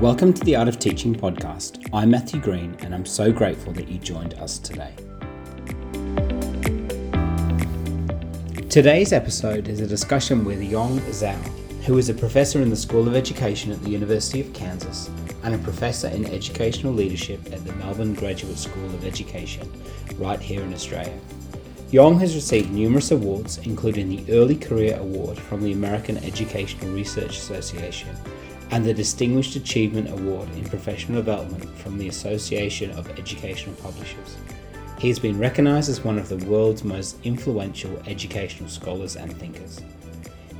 Welcome to the Art of Teaching podcast. I'm Matthew Green, and I'm so grateful that you joined us today. Today's episode is a discussion with Yong Zhao, who is a professor in the School of Education at the University of Kansas and a professor in educational leadership at the Melbourne Graduate School of Education, right here in Australia. Yong has received numerous awards, including the Early Career Award from the American Educational Research Association and the Distinguished Achievement Award in Professional Development from the Association of Educational Publishers. He has been recognized as one of the world's most influential educational scholars and thinkers.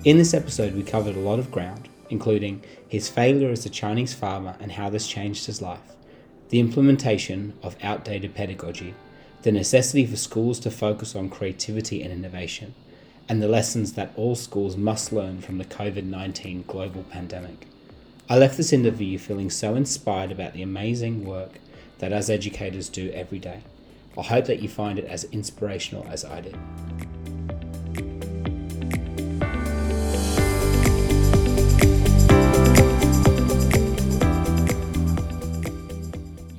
In this episode, we covered a lot of ground, including his failure as a Chinese farmer and how this changed his life, the implementation of outdated pedagogy, the necessity for schools to focus on creativity and innovation, and the lessons that all schools must learn from the COVID 19 global pandemic. I left this interview feeling so inspired about the amazing work that as educators do every day. I hope that you find it as inspirational as I did.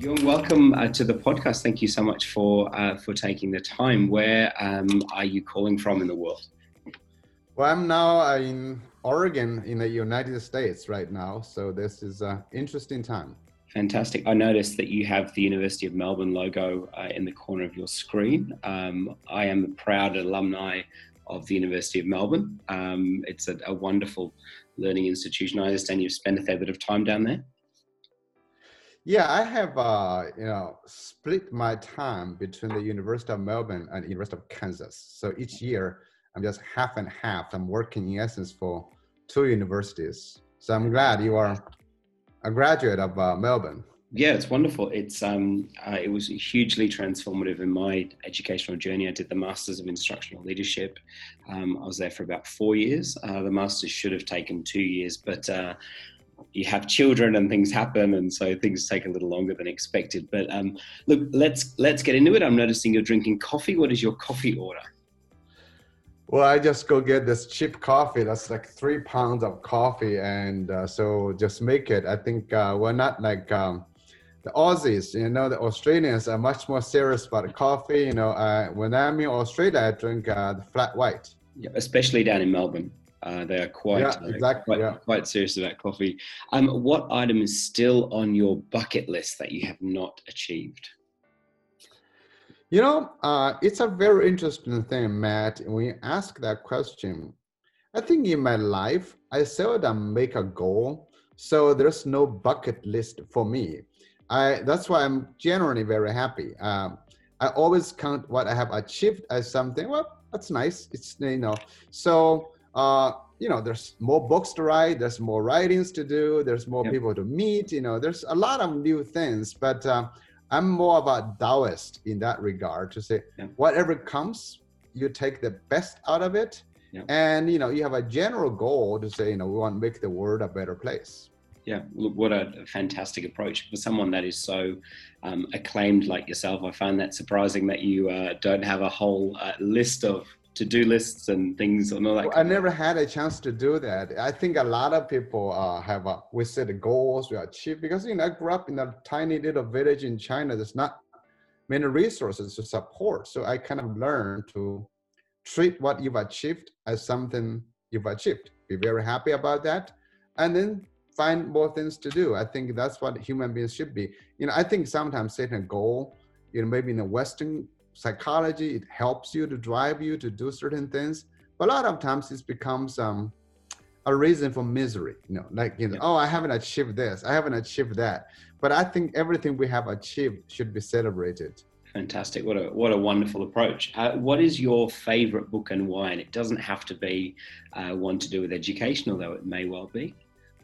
You're welcome uh, to the podcast. Thank you so much for uh, for taking the time. Where um, are you calling from in the world? Well, I'm now in Oregon in the United States right now. So this is an interesting time. Fantastic. I noticed that you have the University of Melbourne logo uh, in the corner of your screen. Um, I am a proud alumni of the University of Melbourne. Um, it's a, a, wonderful learning institution. I understand you've spent a fair bit of time down there. Yeah, I have uh, you know split my time between the University of Melbourne and University of Kansas. So each year I'm just half and half. I'm working in essence for two universities. So I'm glad you are a graduate of uh, Melbourne. Yeah, it's wonderful. It's um, uh, it was hugely transformative in my educational journey. I did the Masters of Instructional Leadership. Um, I was there for about four years. Uh, the Masters should have taken two years, but uh, you have children and things happen, and so things take a little longer than expected. But um, look, let's let's get into it. I'm noticing you're drinking coffee. What is your coffee order? Well, I just go get this cheap coffee. That's like three pounds of coffee, and uh, so just make it. I think uh, we're not like um, the Aussies. You know, the Australians are much more serious about coffee. You know, uh, when I'm in Australia, I drink uh, the flat white. Yeah, especially down in Melbourne. Uh, they are quite, yeah, exactly, quite, yeah. quite serious about coffee. Um, what item is still on your bucket list that you have not achieved? You know, uh, it's a very interesting thing, Matt. When you ask that question, I think in my life, I seldom make a goal. So there's no bucket list for me. I that's why I'm generally very happy. Um, I always count what I have achieved as something. Well, that's nice. It's you know. So uh, you know, there's more books to write. There's more writings to do. There's more yep. people to meet. You know, there's a lot of new things. But uh, I'm more of a Taoist in that regard to say yeah. whatever comes, you take the best out of it. Yeah. And you know, you have a general goal to say, you know, we want to make the world a better place. Yeah, look, what a fantastic approach for someone that is so um, acclaimed like yourself. I find that surprising that you uh, don't have a whole uh, list of to-do lists and things and all that. I never had a chance to do that. I think a lot of people uh, have uh, we set goals we achieve because you know I grew up in a tiny little village in China. There's not many resources to support, so I kind of learned to treat what you've achieved as something you've achieved. Be very happy about that, and then find more things to do. I think that's what human beings should be. You know, I think sometimes setting a goal, you know, maybe in the Western psychology it helps you to drive you to do certain things but a lot of times it becomes um, a reason for misery you know like you know yeah. oh i haven't achieved this i haven't achieved that but i think everything we have achieved should be celebrated fantastic what a what a wonderful approach uh, what is your favorite book and why and it doesn't have to be uh, one to do with education although it may well be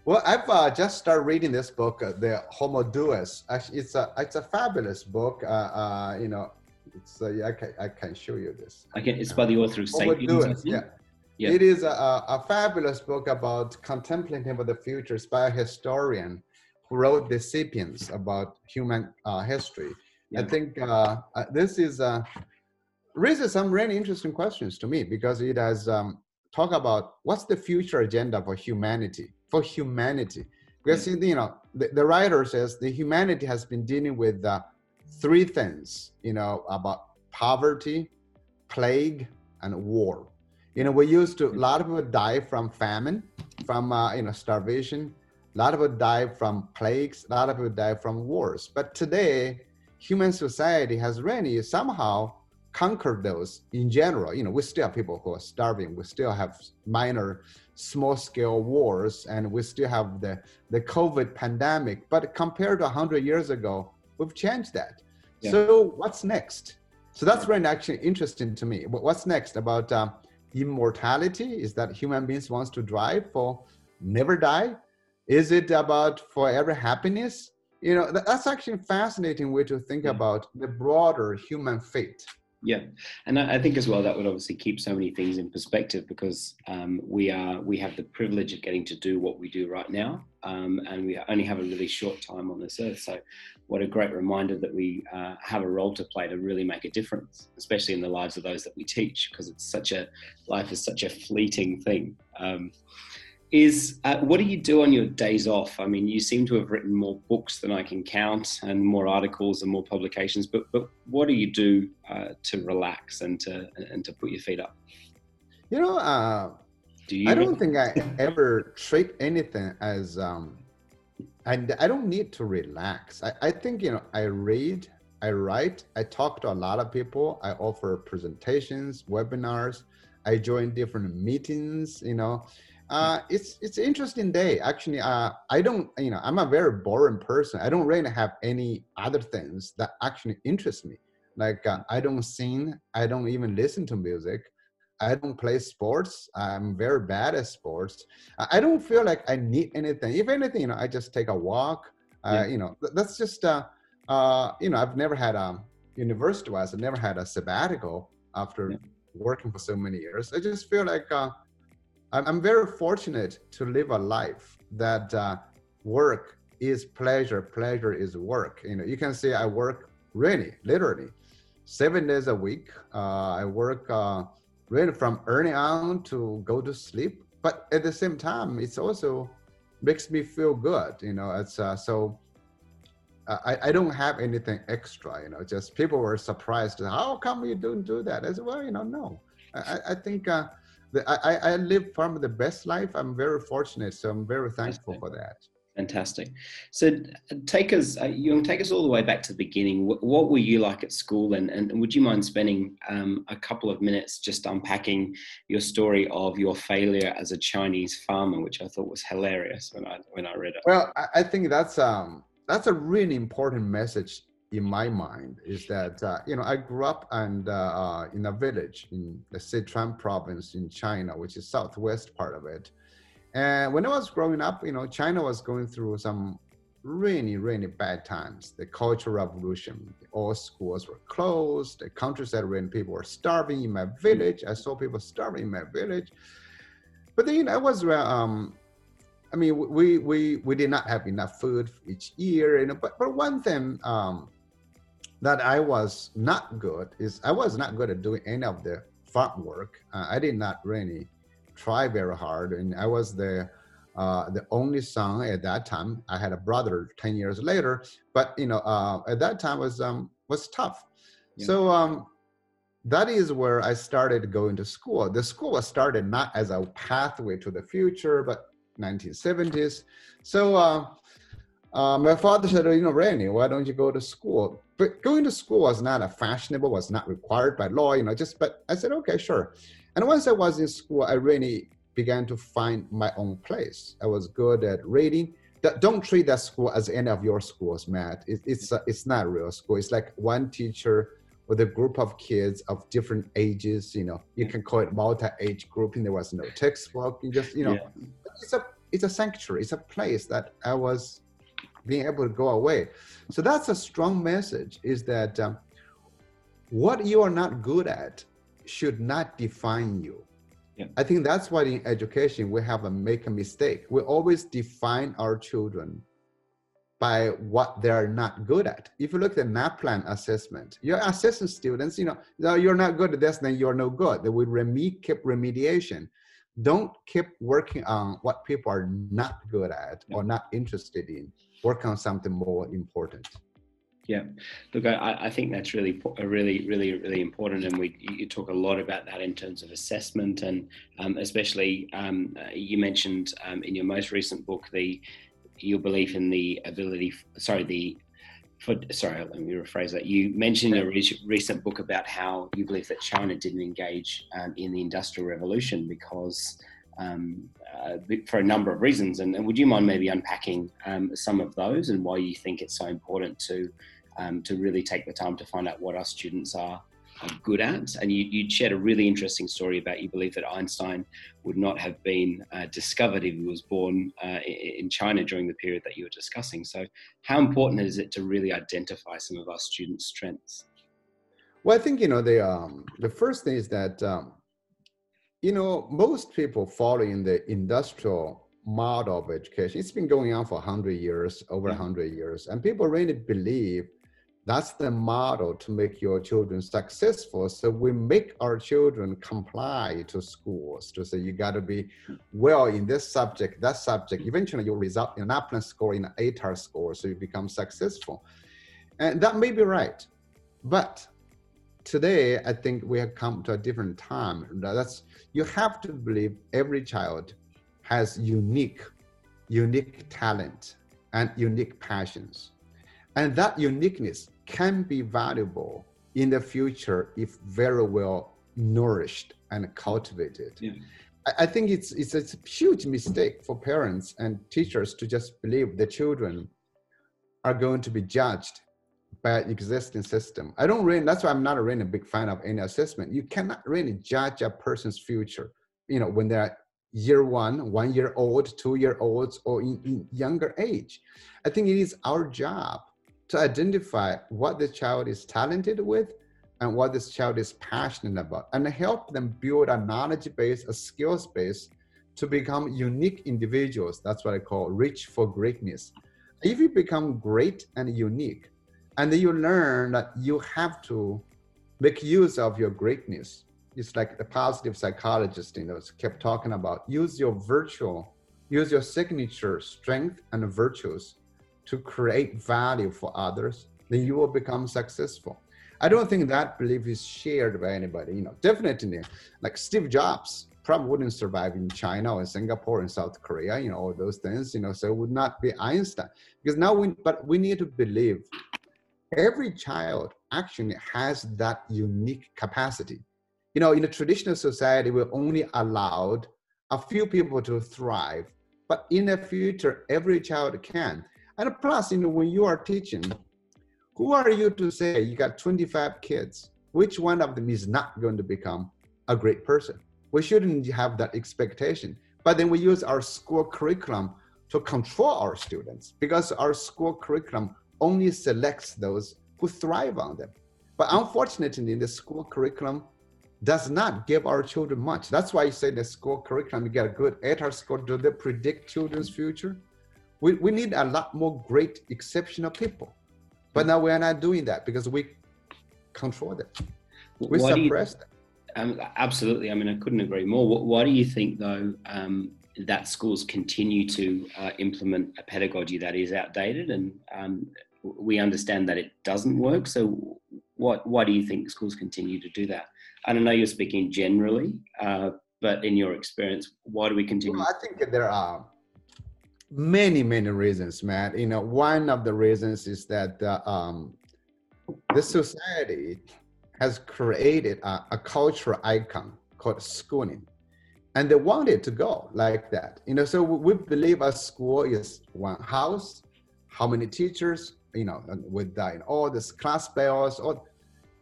well, I've uh, just started reading this book, uh, the Homo Deus. Actually, it's a it's a fabulous book. Uh, uh you know, it's uh, I can I can show you this. Okay, it's by the author of Sapiens. Yeah. yeah. It is a, a fabulous book about contemplating of the future. It's by a historian who wrote the Sapiens about human uh, history. Yeah. I think uh, uh, this is uh, raises some really interesting questions to me because it has um, talk about what's the future agenda for humanity for humanity Because you know, the, the writer says the humanity has been dealing with uh, three things, you know, about poverty, plague, and war. You know, we used to a lot of people die from famine, from uh, you know starvation. A lot of people die from plagues. A lot of people die from wars. But today, human society has really somehow conquered those in general. You know, we still have people who are starving. We still have minor, small-scale wars, and we still have the the COVID pandemic. But compared to hundred years ago, we've changed that. Yeah. So what's next? So that's really actually interesting to me. What's next about um, immortality? Is that human beings wants to drive for never die? Is it about forever happiness? You know, that's actually a fascinating way to think yeah. about the broader human fate. Yeah, and I think as well that would obviously keep so many things in perspective because um, we are we have the privilege of getting to do what we do right now, um, and we only have a really short time on this earth. So, what a great reminder that we uh, have a role to play to really make a difference, especially in the lives of those that we teach, because it's such a life is such a fleeting thing. Um, is uh, what do you do on your days off? I mean, you seem to have written more books than I can count, and more articles and more publications. But but what do you do uh, to relax and to and to put your feet up? You know, uh, do you I don't think I ever treat anything as um, I I don't need to relax. I, I think you know I read, I write, I talk to a lot of people, I offer presentations, webinars, I join different meetings. You know uh, it's it's interesting day actually. Uh, I don't you know I'm a very boring person. I don't really have any other things that actually interest me. Like uh, I don't sing. I don't even listen to music. I don't play sports. I'm very bad at sports. I don't feel like I need anything. If anything, you know, I just take a walk. Uh, yeah. You know, that's just uh, uh, you know, I've never had a university wise. I've never had a sabbatical after yeah. working for so many years. I just feel like uh, I'm very fortunate to live a life that uh, work is pleasure, pleasure is work. You know, you can say I work really, literally, seven days a week. Uh, I work uh, really from early on to go to sleep, but at the same time, it's also makes me feel good. You know, it's uh, so. I, I don't have anything extra, you know. Just people were surprised. How come you don't do that? I said, well, you know, no. I, I think uh, I, I live from the best life. I'm very fortunate, so I'm very thankful for that. Fantastic. So take us, uh, you take us all the way back to the beginning. What, what were you like at school, and, and would you mind spending um, a couple of minutes just unpacking your story of your failure as a Chinese farmer, which I thought was hilarious when I when I read it. Well, I think that's um that's a really important message in my mind is that uh, you know I grew up and uh, uh, in a village in the Sichuan province in China, which is southwest part of it. And when I was growing up, you know, China was going through some really, really bad times. The Cultural Revolution, all schools were closed. The countryside when people were starving in my village. I saw people starving in my village. But then you know, I was um, I mean, we we we did not have enough food each year, you know. But but one thing um, that I was not good is I was not good at doing any of the farm work. Uh, I did not really try very hard, and I was the uh, the only son at that time. I had a brother ten years later, but you know, uh, at that time was um, was tough. Yeah. So um, that is where I started going to school. The school was started not as a pathway to the future, but 1970s. So uh, my father said, you know, Randy, why don't you go to school? But going to school was not a fashionable, was not required by law, you know, just, but I said, okay, sure. And once I was in school, I really began to find my own place. I was good at reading. Don't treat that school as any of your schools, Matt. It, it's, uh, it's not real school. It's like one teacher with a group of kids of different ages, you know, you can call it multi-age grouping. There was no textbook. You just, you know, yeah. it's a, it's a sanctuary. It's a place that I was being able to go away. So that's a strong message is that um, what you are not good at should not define you. Yeah. I think that's why in education we have a make a mistake. We always define our children by what they're not good at. If you look at NAPLAN assessment, you're assessing students, you know, you're not good at this, then you're no good. They will reme- keep remediation. don't keep working on what people are not good at or not interested in. Work on something more important. Yeah, look, I, I think that's really, really, really, really important, and we you talk a lot about that in terms of assessment, and um, especially um, uh, you mentioned um, in your most recent book the your belief in the ability, sorry, the for, sorry, let me rephrase that. You mentioned in a re- recent book about how you believe that China didn't engage um, in the Industrial Revolution because um, uh, for a number of reasons. And, and, would you mind maybe unpacking um, some of those and why you think it's so important to um, to really take the time to find out what our students are good at. And you, you shared a really interesting story about you believe that Einstein would not have been uh, discovered if he was born uh, in China during the period that you were discussing. So, how important is it to really identify some of our students' strengths? Well, I think you know the um, the first thing is that um, you know most people following the industrial model of education. It's been going on for hundred years, over hundred years, and people really believe that's the model to make your children successful. So we make our children comply to schools to say you got to be well in this subject, that subject. Mm-hmm. Eventually, you result in a NAPLAN score in an ATAR score, so you become successful. And that may be right, but today I think we have come to a different time. That's you have to believe every child has unique, unique talent and unique passions. And that uniqueness can be valuable in the future if very well nourished and cultivated. Yeah. I, think it's, it's it's a huge mistake for parents and teachers to just believe the children are going to be judged by existing system. I don't really that's why I'm not really a big fan of any assessment. You cannot really judge a person's future, you know, when they're year one, one year old, two year olds, or in, in younger age. I think it is our job to identify what the child is talented with and what this child is passionate about and help them build a knowledge base, a skills base to become unique individuals. That's what I call reach for greatness. If you become great and unique, and then you learn that you have to make use of your greatness. It's like the positive psychologist, you know, kept talking about use your virtual, use your signature strength and virtues to create value for others, then you will become successful. I don't think that belief is shared by anybody. You know, definitely, like Steve Jobs probably wouldn't survive in China or Singapore and South Korea. You know, all those things. You know, so it would not be Einstein because now we. But we need to believe every child actually has that unique capacity. You know, in a traditional society, we're only allowed a few people to thrive, but in the future, every child can. And plus, you know, when you are teaching, who are you to say you got 25 kids? Which one of them is not going to become a great person? We shouldn't have that expectation. But then we use our school curriculum to control our students because our school curriculum only selects those who thrive on them. But unfortunately, the school curriculum does not give our children much. That's why you say the school curriculum, you get a good ATAR score. Do they predict children's future? we, we need a lot more great exceptional people but now we're not doing that because we control them we why suppress you, them um, absolutely i mean i couldn't agree more why do you think though um, that schools continue to uh, implement a pedagogy that is outdated and um, we understand that it doesn't work. So what why do you think schools continue to do that? I don't know you're speaking generally uh, but in your experience why do we continue well, i think there are many many reasons Matt. you know one of the reasons is that uh, um, the society has created a, a cultural icon called schooling and they want it to go like that. You know so we believe a school is one house. How many teachers you know with that, all this class bells or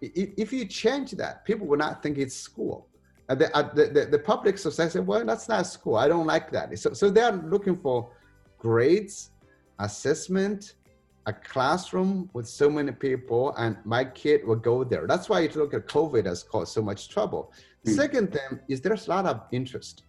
if you change that people will not think it's school. And the, uh, the, the, the public society well that's not school. I don't like that. So, so they're looking for grades, assessment, a classroom with so many people, and my kid will go there. That's why you look at COVID has caused so much trouble. Mm. Second thing is there's a lot of interest.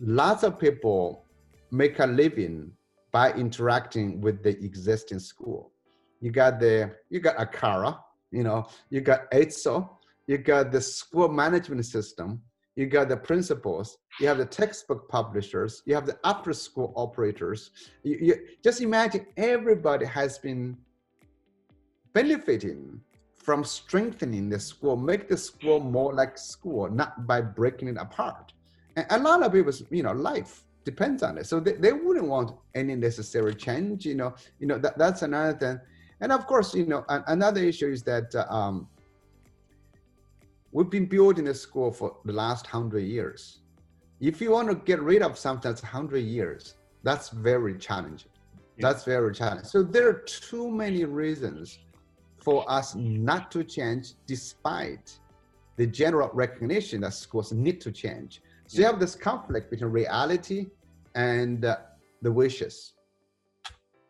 Lots of people make a living by interacting with the existing school. You got the you got ACARA, you know, you got AITSL, you got the school management system, you got the principals, you have the textbook publishers, you have the after school operators. You, you, just imagine everybody has been benefiting from strengthening the school, make the school more like school, not by breaking it apart. And a lot of people's, you know, life depends on it. So they, they wouldn't want any necessary change, you know, you know, that, that's another thing. And of course, you know, another issue is that uh, um, We've been building a school for the last hundred years. If you want to get rid of something that's hundred years, that's very challenging. Yeah. That's very challenging. So there are too many reasons for us not to change, despite the general recognition that schools need to change. So you have this conflict between reality and uh, the wishes.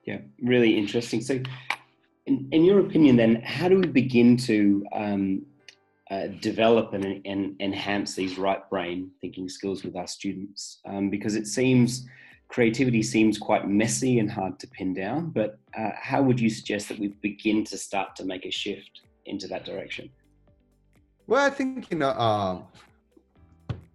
Yeah, really interesting. So, in, in your opinion, then, how do we begin to um, uh, develop and, and, enhance these right brain thinking skills with our students um, because it seems creativity seems quite messy and hard to pin down but uh, how would you suggest that we begin to start to make a shift into that direction? Well i think you know um,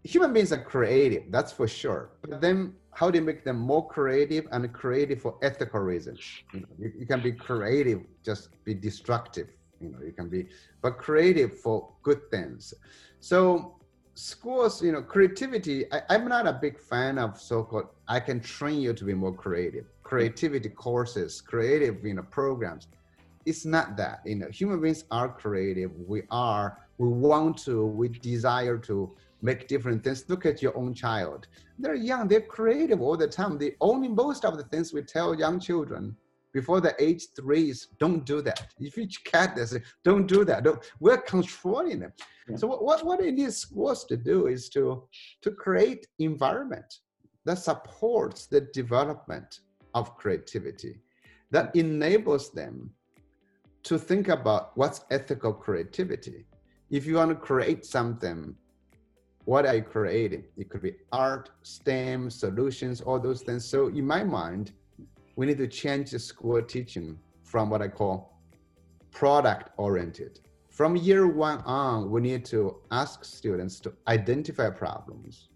human beings are creative that's for sure but then how do you make them more creative and creative for ethical reasons? You, know, you, you can be creative just be destructive you know you can be but creative for good things. So schools you know creativity I, i'm not a big fan of so-called i can train you to be more creative. Creativity courses creative you know programs. It's not that you know human beings are creative. We are we want to we desire to make different things. Look at your own child. They're young they're creative all the time. The only most of the things we tell young children before the age three is don't do that. If each cat this, don't do that. Don't, we're controlling them. Yeah. So what, what it is was to do is to, to create environment that supports the development of creativity, that enables them to think about what's ethical creativity. If you want to create something, what are you creating? It could be art, STEM, solutions, all those things. So in my mind, we need to change the school teaching from what I call product oriented. From year one on, we need to ask students to identify problems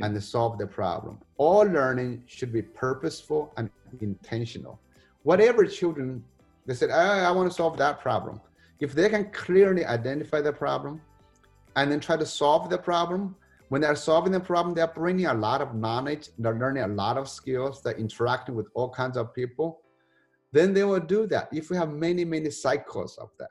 and solve the problem. All learning should be purposeful and intentional. Whatever children, they said, ah, I, I want to solve that problem. If they can clearly identify the problem and then try to solve the problem, when they're solving the problem, they're bringing a lot of knowledge, they're learning a lot of skills, they're interacting with all kinds of people. Then they will do that if we have many, many cycles of that.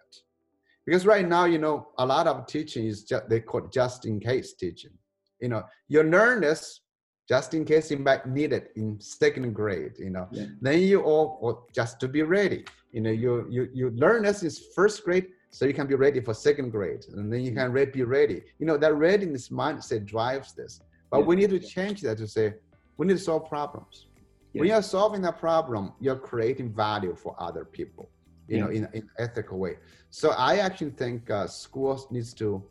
Because right now, you know, a lot of teaching is just, they call just in case teaching. You know, you learn this just in case you might need it in second grade, you know. Yeah. Then you all, or just to be ready. You know, you, you, you learn this in first grade, so you can be ready for second grade and then you can be ready. You know that readiness mindset drives this. But yeah. we need to change that to say we need to solve problems. Yeah. when you're solving a problem you're creating value for other people you yeah. know in an ethical way. So i actually think uh, schools needs to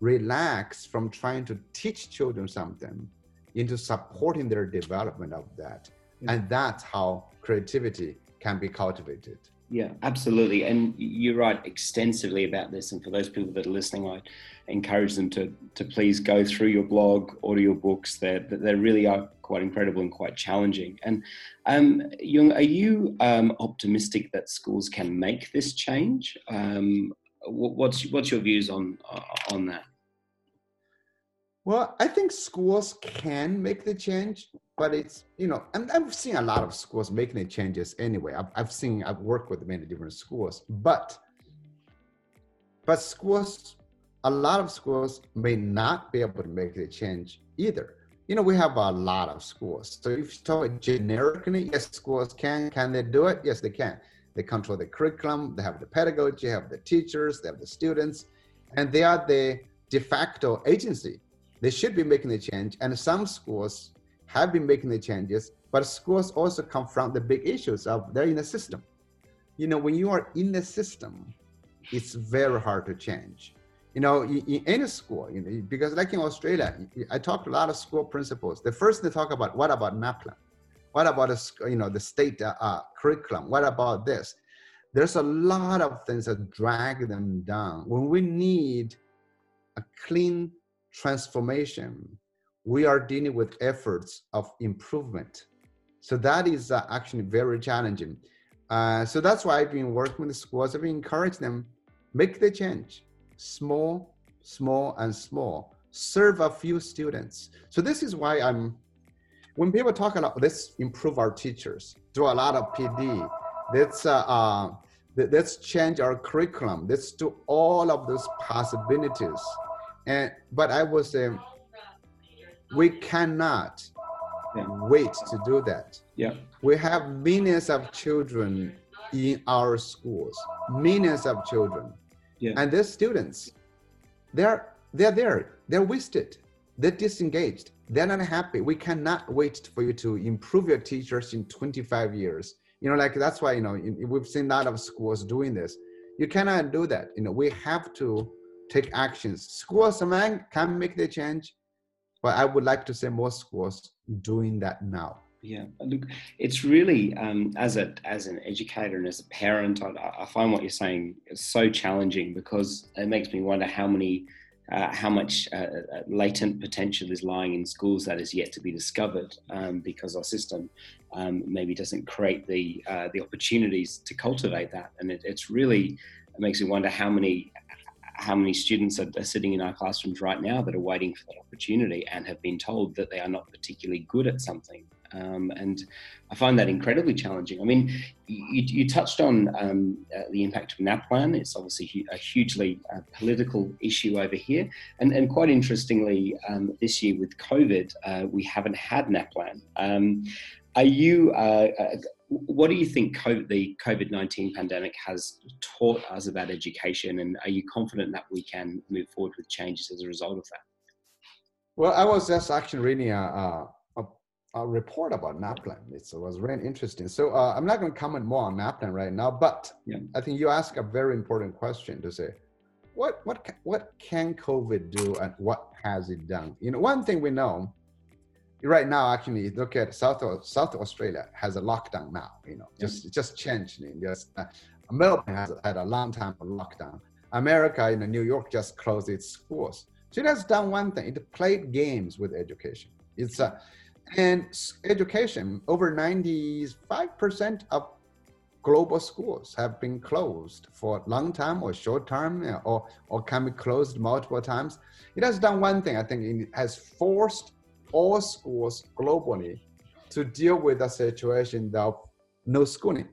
relax from trying to teach children something into supporting their development of that. And that's how creativity can be cultivated yeah, absolutely. And you write extensively about this. And for those people that are listening, I encourage them to, to please go through your blog, order your books. They're, they really are quite incredible and quite challenging. And um, Yong, are you um, optimistic that schools can make this change? Um, what's, what's your views on, on that? Well, I think schools can make the change, but it's you know, and I've seen a lot of schools making the changes anyway. I've, I've seen, I've worked with many different schools, but but schools, a lot of schools may not be able to make the change either. You know, we have a lot of schools. So if you talk generically, yes, schools can. Can they do it? Yes, they can. They control the curriculum. They have the pedagogy. They have the teachers. They have the students, and they are the de facto agency they should be making the change. And some schools have been making the changes, but schools also confront the big issues of they're in the system. You know, when you are in the system, it's very hard to change. You know, in, any school, you know, because like in Australia, I talked to a lot of school principals. The first they talk about what about NAPLAN? What about you know the state uh, uh, curriculum? What about this? There's a lot of things that drag them down. When we need a clean transformation. We are dealing with efforts of improvement. So that is uh, actually very challenging. Uh, so that's why I've been working with the schools. I've been encouraging them make the change, small, small, and small. Serve a few students. So this is why I'm. When people talk about let's improve our teachers, do a lot of PD. Let's uh, uh, let's change our curriculum. Let's do all of those possibilities. And but I would um, say we cannot yeah. wait to do that. Yeah. We have millions of children in our schools, millions of children. Yeah. And the students, they're they're there, they're wasted, they're disengaged, they're not happy. We cannot wait for you to improve your teachers in 25 years. You know, like that's why, you know, we've seen a lot of schools doing this. You cannot do that. You know, we have to take actions. Schools man can make the change, but I would like to say more schools doing that now. Yeah, look, it's really um, as a as an educator and as a parent, I, I, find what you're saying is so challenging because it makes me wonder how many. Uh, how much uh, uh, latent potential is lying in schools that is yet to be discovered um, because our system um, maybe doesn't create the uh, the opportunities to cultivate that, and it, it's really it makes me wonder how many how many students are, are, sitting in our classrooms right now that are waiting for that opportunity and have been told that they are not particularly good at something. Um, and I find that incredibly challenging. I mean, you, you touched on um, uh, the impact of NAPLAN. It's obviously a hugely uh, political issue over here. And, and quite interestingly, um, this year with COVID, uh, we haven't had NAPLAN. Um, are you uh, uh, what do you think COVID, the COVID 19 pandemic has taught us about education? And are you confident that we can move forward with changes as a result of that? Well, I was just actually reading a, a, a report about NAPLAN. it was really interesting. So uh, I'm not going to comment more on NAPLAN right now, but yeah. I think you ask a very important question to say, what, what, what can COVID do and what has it done? You know, one thing we know right now actually look at south south australia has a lockdown now you know just yeah. just changed just uh, melbourne has had a long time of lockdown. America you know new york just closed its schools. So it has done one thing it played games with education. It's a uh, and education over 95% of global schools have been closed for long time or short know, or, or can be closed multiple times. It has done one thing i think it has forced all schools globally to deal with the situation of no schooling.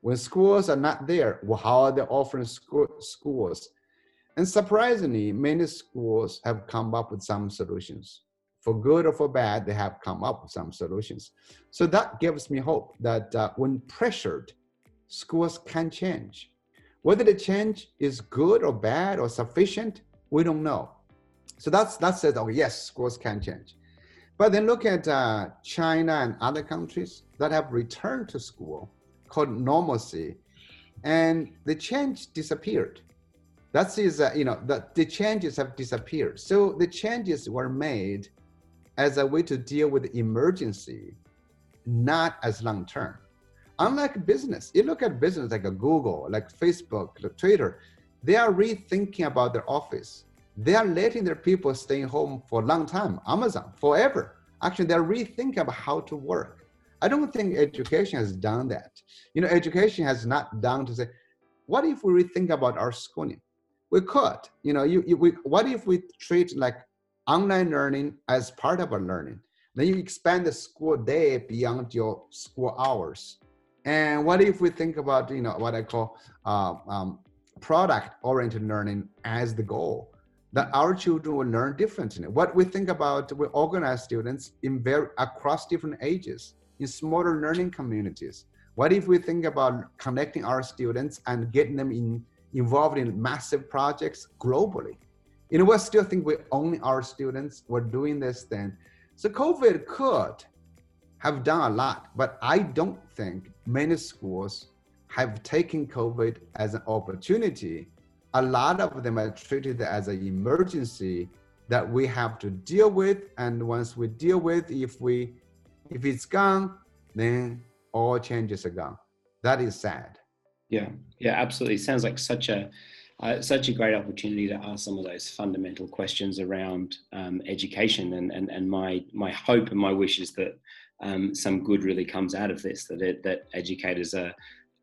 When schools are not there, well, how are they offering school, schools? And surprisingly, many schools have come up with some solutions. For good or for bad, they have come up with some solutions. So that gives me hope that uh, when pressured, schools can change. Whether the change is good or bad or sufficient, we don't know. So that's that says, oh yes, schools can change. But then look at uh, China and other countries that have returned to school called normalcy, and the change disappeared. That is, uh, you know, the, the changes have disappeared. So the changes were made as a way to deal with emergency, not as long term. Unlike business, you look at business like a Google, like Facebook, like Twitter, they are rethinking about their office they are letting their people stay home for a long time. Amazon, forever. Actually, they're rethinking about how to work. I don't think education has done that. You know, education has not done to say, what if we rethink about our schooling? We could, you know, you, you we, what if we treat like online learning as part of our learning? Then you expand the school day beyond your school hours. And what if we think about, you know, what I call uh, um, product-oriented learning as the goal? That our children will learn differently. What we think about, we organize students in very across different ages in smaller learning communities. What if we think about connecting our students and getting them in, involved in massive projects globally? You know, we still think we only our students were doing this then. So COVID could have done a lot, but I don't think many schools have taken COVID as an opportunity a lot of them are treated as an emergency that we have to deal with. And once we deal with if we if it's gone then all changes are gone. That is sad. Yeah yeah absolutely. Sounds like such a uh, such a great opportunity to ask some of those fundamental questions around um, education. And, and, and my, my hope and my wish is that um, some good really comes out of this, that, it, that educators are,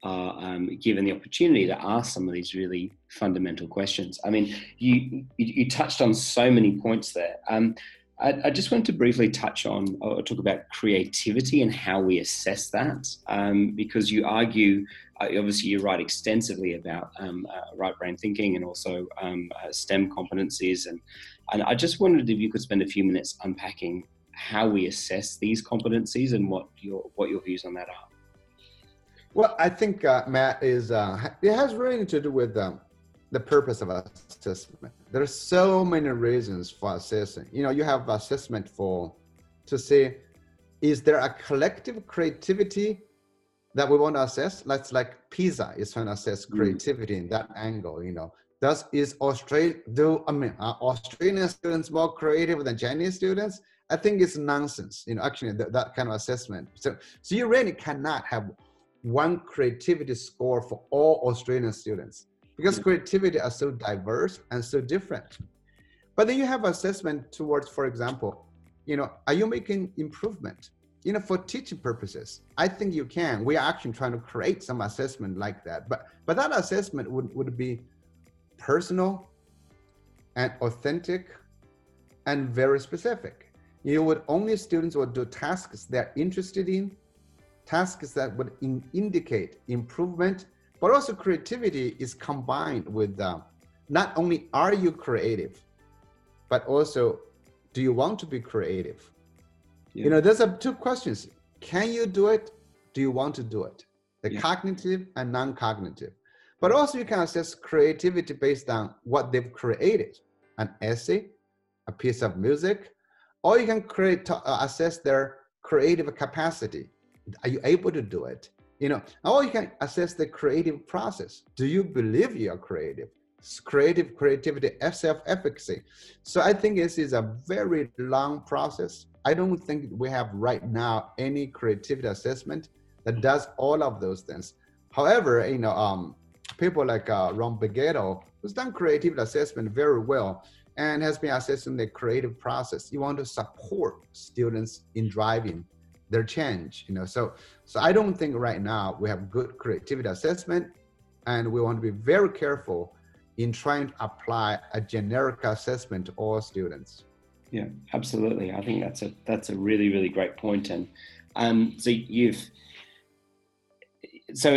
are um, given the opportunity to ask some of these really fundamental questions. I mean, you, you, you touched on so many points there. Um, I, I, just wanted to briefly touch on or talk about creativity and how we assess that, um, because you argue, uh, obviously, you write extensively about um, uh, right brain thinking and also um, uh, STEM competencies, and and I just wondered if you could spend a few minutes unpacking how we assess these competencies and what your what your views on that are. Well, I think uh, Matt is uh, it has really to do with um, the purpose of assessment. There are so many reasons for assessing. You know, you have assessment for to say, is there a collective creativity that we want to assess? Let's like PISA is trying to assess mm. creativity mm. in that angle. You know, does is Australia do I mean are Australian students more creative than Chinese students? I think it's nonsense. You know, actually that, that kind of assessment. So so you really cannot have one creativity score for all Australian students because mm. creativity are so diverse and so different. But then you have assessment towards, for example, you know, are you making improvement? You know, for teaching purposes, I think you can. We are actually trying to create some assessment like that. But but that assessment would, would be personal and authentic and very specific. You would only students would do tasks they're interested in, tasks that would in, indicate improvement but also creativity is combined with uh, not only are you creative, but also do you want to be creative? Yeah. You know, there's a, two questions. Can you do it? Do you want to do it? The yeah. cognitive and non-cognitive. But also you can assess creativity based on what they've created, an essay, a piece of music, or you can create uh, assess their creative capacity. Are you able to do it? you know or you can assess the creative process. Do you believe you are creative creative creativity self-efficacy so i think this is a very long process. I don't think we have right now any creativity assessment that does all of those things. However you know um, people like uh, ron Beghetto, who's done creative assessment very well and has been assessing the creative process you want to support students in driving their change you know? So so i don't think right now we have good creativity assessment and we want to be very careful in trying to apply a generic assessment to all students. Yeah absolutely. I think that's a that's a really really great point. And um so you've so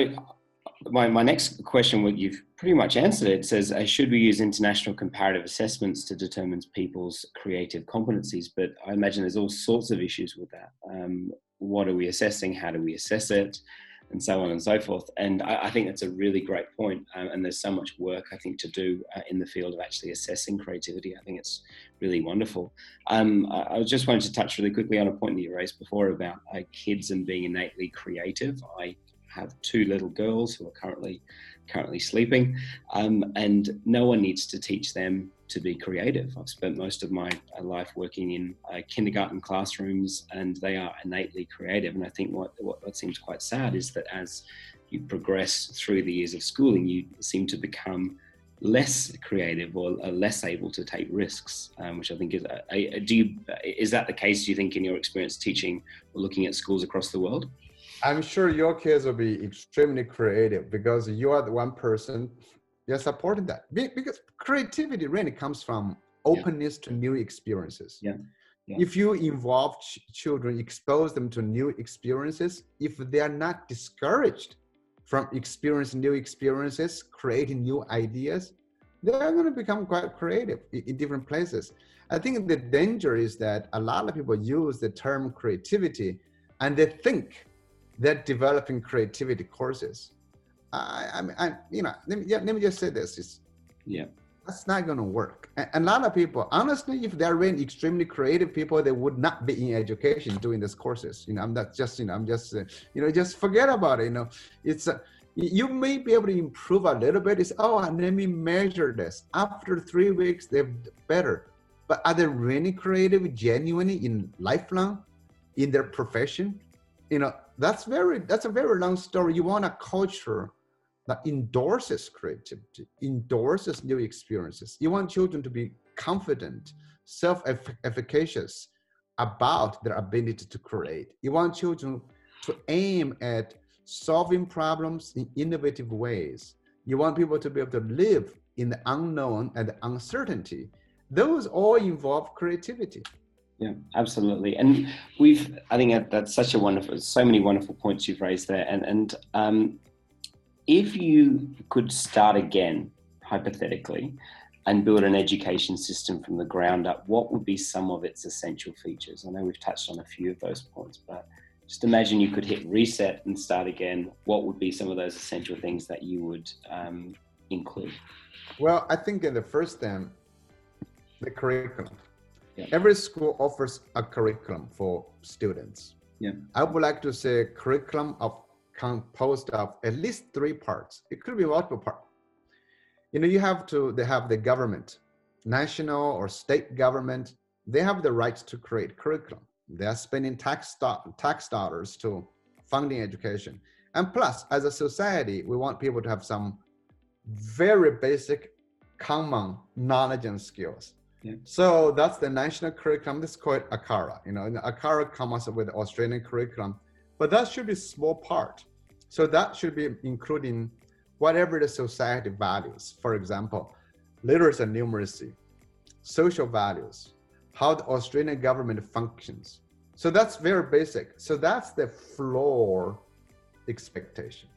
my, my next question, what you've pretty much answered it, says, uh, should we use international comparative assessments to determine people's creative competencies? But I imagine there's all sorts of issues with that. Um, what are we assessing? How do we assess it? And so on and so forth. And I, I think that's a really great point. Um, and there's so much work, I think, to do uh, in the field of actually assessing creativity. I think it's really wonderful. Um, I, I just wanted to touch really quickly on a point that you raised before about uh, kids and being innately creative. I have two little girls who are currently currently sleeping, um, and no one needs to teach them to be creative. I've spent most of my uh, life working in uh, kindergarten classrooms, and they are innately creative. And I think what, what, what seems quite sad is that as you progress through the years of schooling, you seem to become less creative or less able to take risks, um, which I think is. Uh, do you, is that the case? Do you think in your experience teaching or looking at schools across the world? I'm sure your kids will be extremely creative because you are the one person you're supporting that because creativity really comes from openness yeah. to new experiences. Yeah. yeah. If you involve ch- children, expose them to new experiences, if they are not discouraged from experiencing new experiences, creating new ideas, they're going to become quite creative in, in different places. I think the danger is that a lot of people use the term creativity and they think that developing creativity courses. I, I mean, I, you know, let me, yeah, let me just say this: is yeah, that's not going to work. And, and, a lot of people, honestly, if they're really extremely creative people, they would not be in education doing these courses. You know, I'm not just, you know, I'm just, uh, you know, just forget about it. You know, it's. Uh, you may be able to improve a little bit. It's oh, let me measure this. After three weeks, they're better. But are they really creative, genuinely in lifelong, in their profession? You know, that's very that's a very long story you want a culture that endorses creativity, endorses new experiences. You want children to be confident, self-efficacious about their ability to create. You want children to aim at solving problems in innovative ways. You want people to be able to live in the unknown and the uncertainty. Those all involve creativity. Yeah, absolutely. And we've, I think that's such a wonderful, so many wonderful points you've raised there. And, and um, if you could start again, hypothetically, and build an education system from the ground up, what would be some of its essential features? I know we've touched on a few of those points, but just imagine you could hit reset and start again. What would be some of those essential things that you would um, include? Well, I think in the first thing, the curriculum. Yeah. Every school offers a curriculum for students. Yeah. I would like to say curriculum of composed of at least three parts. It could be multiple parts. You know, you have to, they have the government, national or state government, they have the right to create curriculum. They are spending tax, tax dollars to funding education. And plus, as a society, we want people to have some very basic common knowledge and skills. So that's the national curriculum. This is called ACARA. You know, ACARA comes up with the Australian curriculum but that should be small part. So that should be including whatever the society values. For example, literacy and numeracy, social values, how the Australian government functions. So that's very basic. So that's the floor expectation.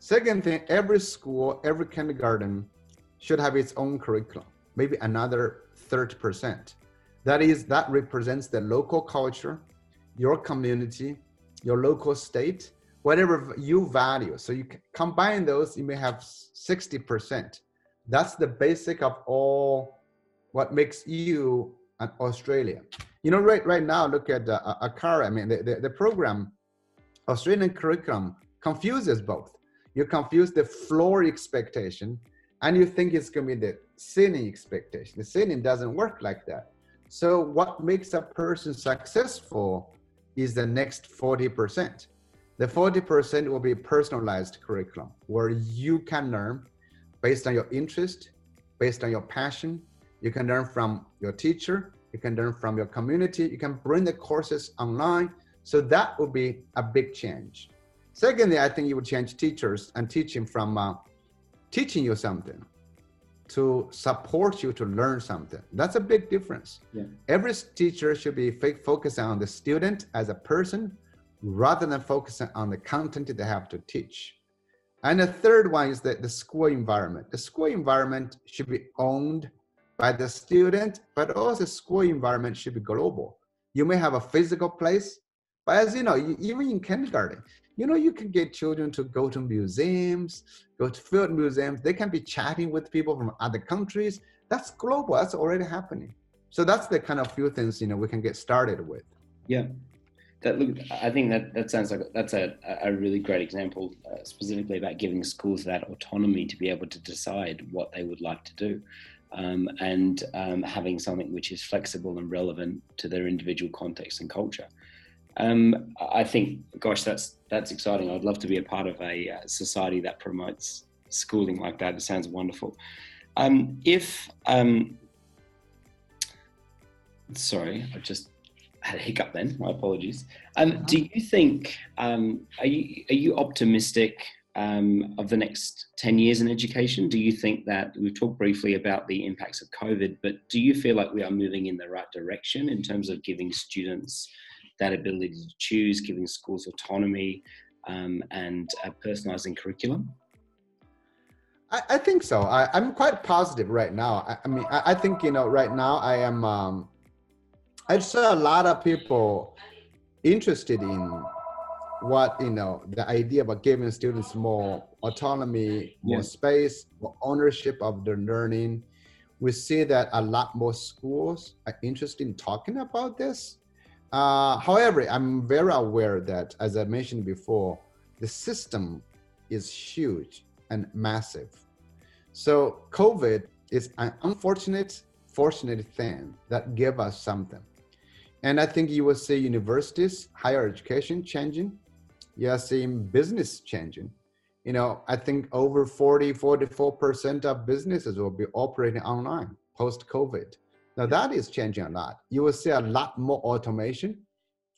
Second thing, every school, every kindergarten should have its own curriculum, maybe another 30%. That is, that represents the local culture, your community, your local state, whatever you value. So you combine those, you may have 60%. That's the basic of all what makes you an Australian. You know, right right now, look at uh, ACARA. I mean, the, the, the program, Australian curriculum confuses both. You confuse the floor expectation and you think it's going to be the ceiling expectation. The ceiling doesn't work like that. So what makes a person successful is the next 40%. The 40% will be personalized curriculum where you can learn based on your interest, based on your passion. You can learn from your teacher, you can learn from your community, you can bring the courses online. So that would be a big change. Secondly, I think you would change teachers and teaching from uh, teaching you something to support you to learn something. That's a big difference. Yeah. Every teacher should be focusing on the student as a person rather than focusing on the content they have to teach. And the third one is that the school environment. The school environment should be owned by the student, but also the school environment should be global. You may have a physical place, but as you know, even in kindergarten, you know, you can get children to go to museums, go to field museums. They can be chatting with people from other countries. That's global. That's already happening. So that's the kind of few things you know we can get started with. Yeah, that look. I think that that sounds like that's a a really great example, uh, specifically about giving schools that autonomy to be able to decide what they would like to do. Um, and um, having something which is flexible and relevant to their individual context and culture. Um, I think, gosh, that's that's exciting. I'd love to be a part of a uh, society that promotes schooling like that. It sounds wonderful. Um, if um, sorry, I just had a hiccup then. My apologies. Um, uh-huh. Do you think um, are you are you optimistic um, of the next ten years in education? Do you think that we've talked briefly about the impacts of COVID, but do you feel like we are moving in the right direction in terms of giving students that ability to choose, giving schools autonomy, um, and uh, personalizing curriculum? I, I think so. I, am quite positive right now. I, I mean, I, I, think, you know, right now I am, um, I saw a lot of people interested in what, you know, the idea about giving students more autonomy, more yeah. space, more ownership of their learning. We see that a lot more schools are interested in talking about this. Uh, however, I'm very aware that, as I mentioned before, the system is huge and massive. So COVID is an unfortunate, fortunate thing that gave us something. And I think you will see universities, higher education changing. You are seeing business changing. you know, I think over 40, 44% of businesses will be operating online post COVID. Now that is changing a lot. You will see a lot more automation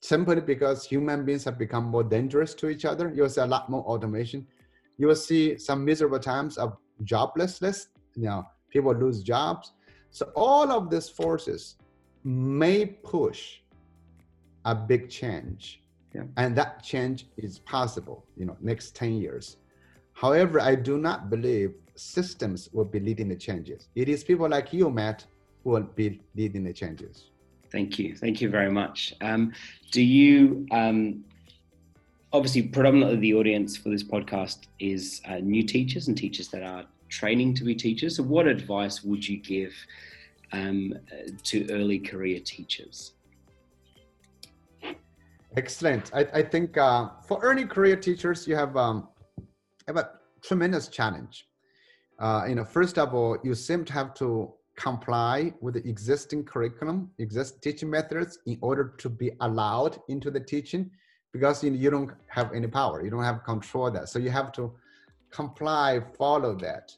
simply because human beings have become more dangerous to each other. You'll see a lot more automation. You will see some miserable times of joblessness. You know, people lose jobs. So all of these forces may push a big change. Yeah. And that change is possible, you know, next 10 years. However, I do not believe systems will be leading the changes. It is people like you, Matt, who will be leading the changes. Thank you. Thank you very much. Um, do you, um, obviously, predominantly the audience for this podcast is uh, new teachers and teachers that are training to be teachers. So, what advice would you give um, to early career teachers? Excellent. I, I think uh, for early career teachers, you have um, have a tremendous challenge. Uh, you know, first of all, you seem to have to comply with the existing curriculum, exist teaching methods in order to be allowed into the teaching because you, you don't have any power, you don't have control that. So you have to comply, follow that.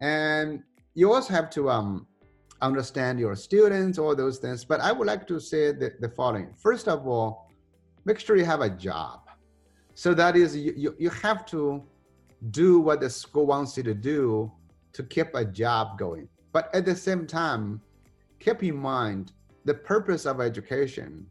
And you also have to um, understand your students, all those things. But I would like to say the, the following. First of all, make sure you have a job. So that is, you, you, you have to do what the school wants you to do to keep a job going. But at the same time, keep in mind the purpose of education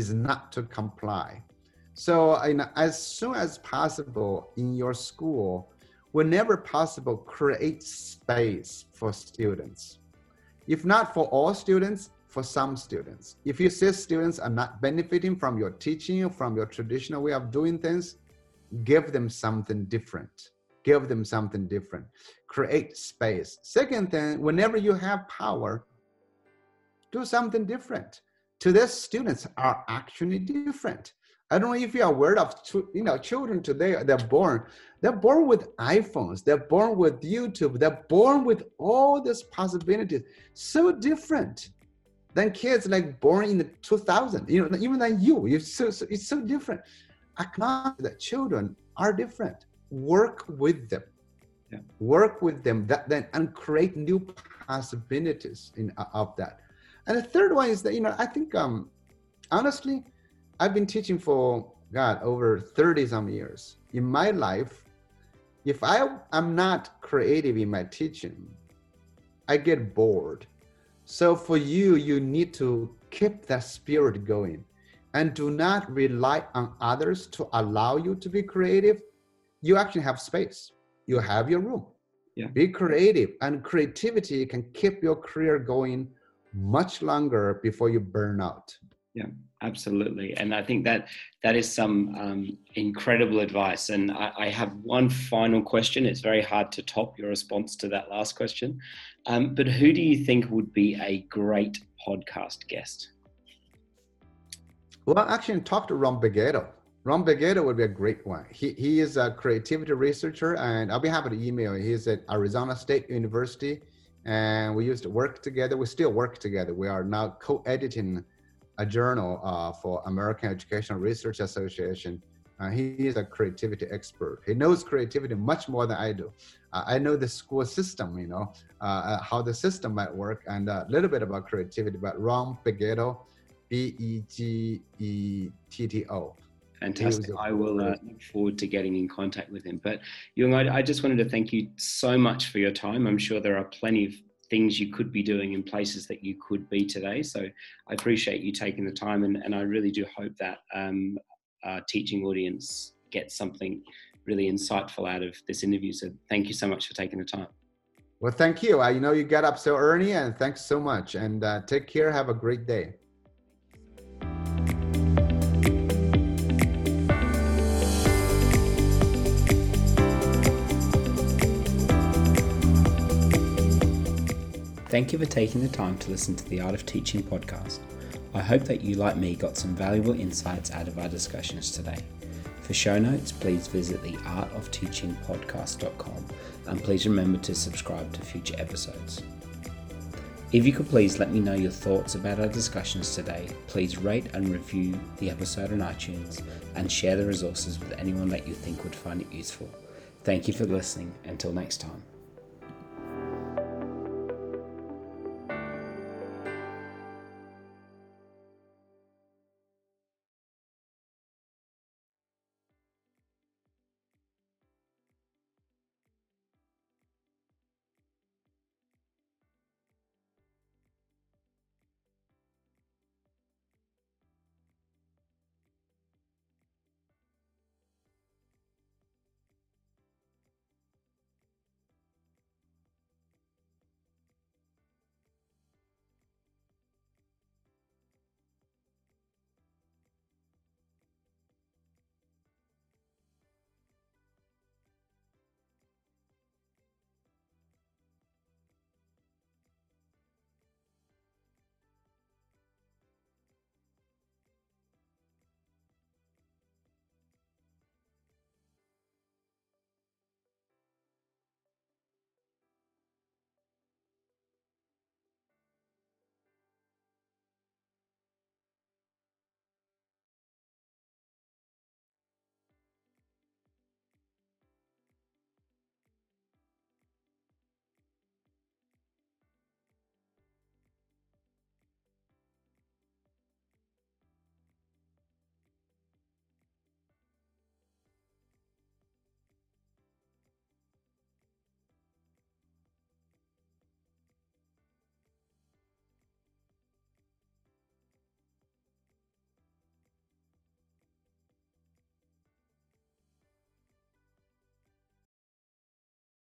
is not to comply. So, as soon as possible in your school, whenever possible, create space for students. If not for all students, for some students. If you see students are not benefiting from your teaching, from your traditional way of doing things, give them something different give them something different. Create space. Second thing whenever you have power do something different. Today's students are actually different. I don't know if you are aware of you know children today they're born they're born with iphones they're born with youtube they're born with all these possibilities. So different than kids like born in the 2000 you know even than you. It's so, so it's so different. Acknowledge that children are different work with them yeah. work with them that then and create new possibilities in uh, of that and the third one is that you know i think um honestly i've been teaching for god over 30 some years in my life if i am not creative in my teaching i get bored so for you, you need to keep that spirit going and do not rely on others to allow you to be creative. You actually have space. You have your room. Yeah. Be creative and creativity can keep your career going much longer before you burn out. Yeah, absolutely. And I think that that is some um, incredible advice. And I, I, have one final question. It's very hard to top your response to that last question. Um, but who do you think would be a great podcast guest? Well, actually, talk to Ron Beghetto. Ron Beghetto would be a great one. He, he is a creativity researcher, and I'll be happy to email. He's at Arizona State University, and we used to work together. We still work together. We are now co-editing a journal uh, for American Educational Research Association. Uh, he is a creativity expert. He knows creativity much more than I do. Uh, I know the school system, you know, uh, uh, how the system might work, and a little bit about creativity. But Ron Beghetto, B E G E T T O. Fantastic. I will uh, look forward to getting in contact with him. But Yong, I, I just wanted to thank you so much for your time. I'm sure there are plenty of things you could be doing in places that you could be today. So I appreciate you taking the time, and, and I really do hope that um, our teaching audience gets something really insightful out of this interview. So thank you so much for taking the time. Well, thank you. I know you got up so early, and thanks so much. And uh, take care. Have a great day. Thank you for taking the time to listen to the Art of Teaching podcast. I hope that you, like me, got some valuable insights out of our discussions today. For show notes, please visit the artofteachingpodcast.com and please remember to subscribe to future episodes. If you could please let me know your thoughts about our discussions today, please rate and review the episode on iTunes and share the resources with anyone that you think would find it useful. Thank you for listening. Until next time.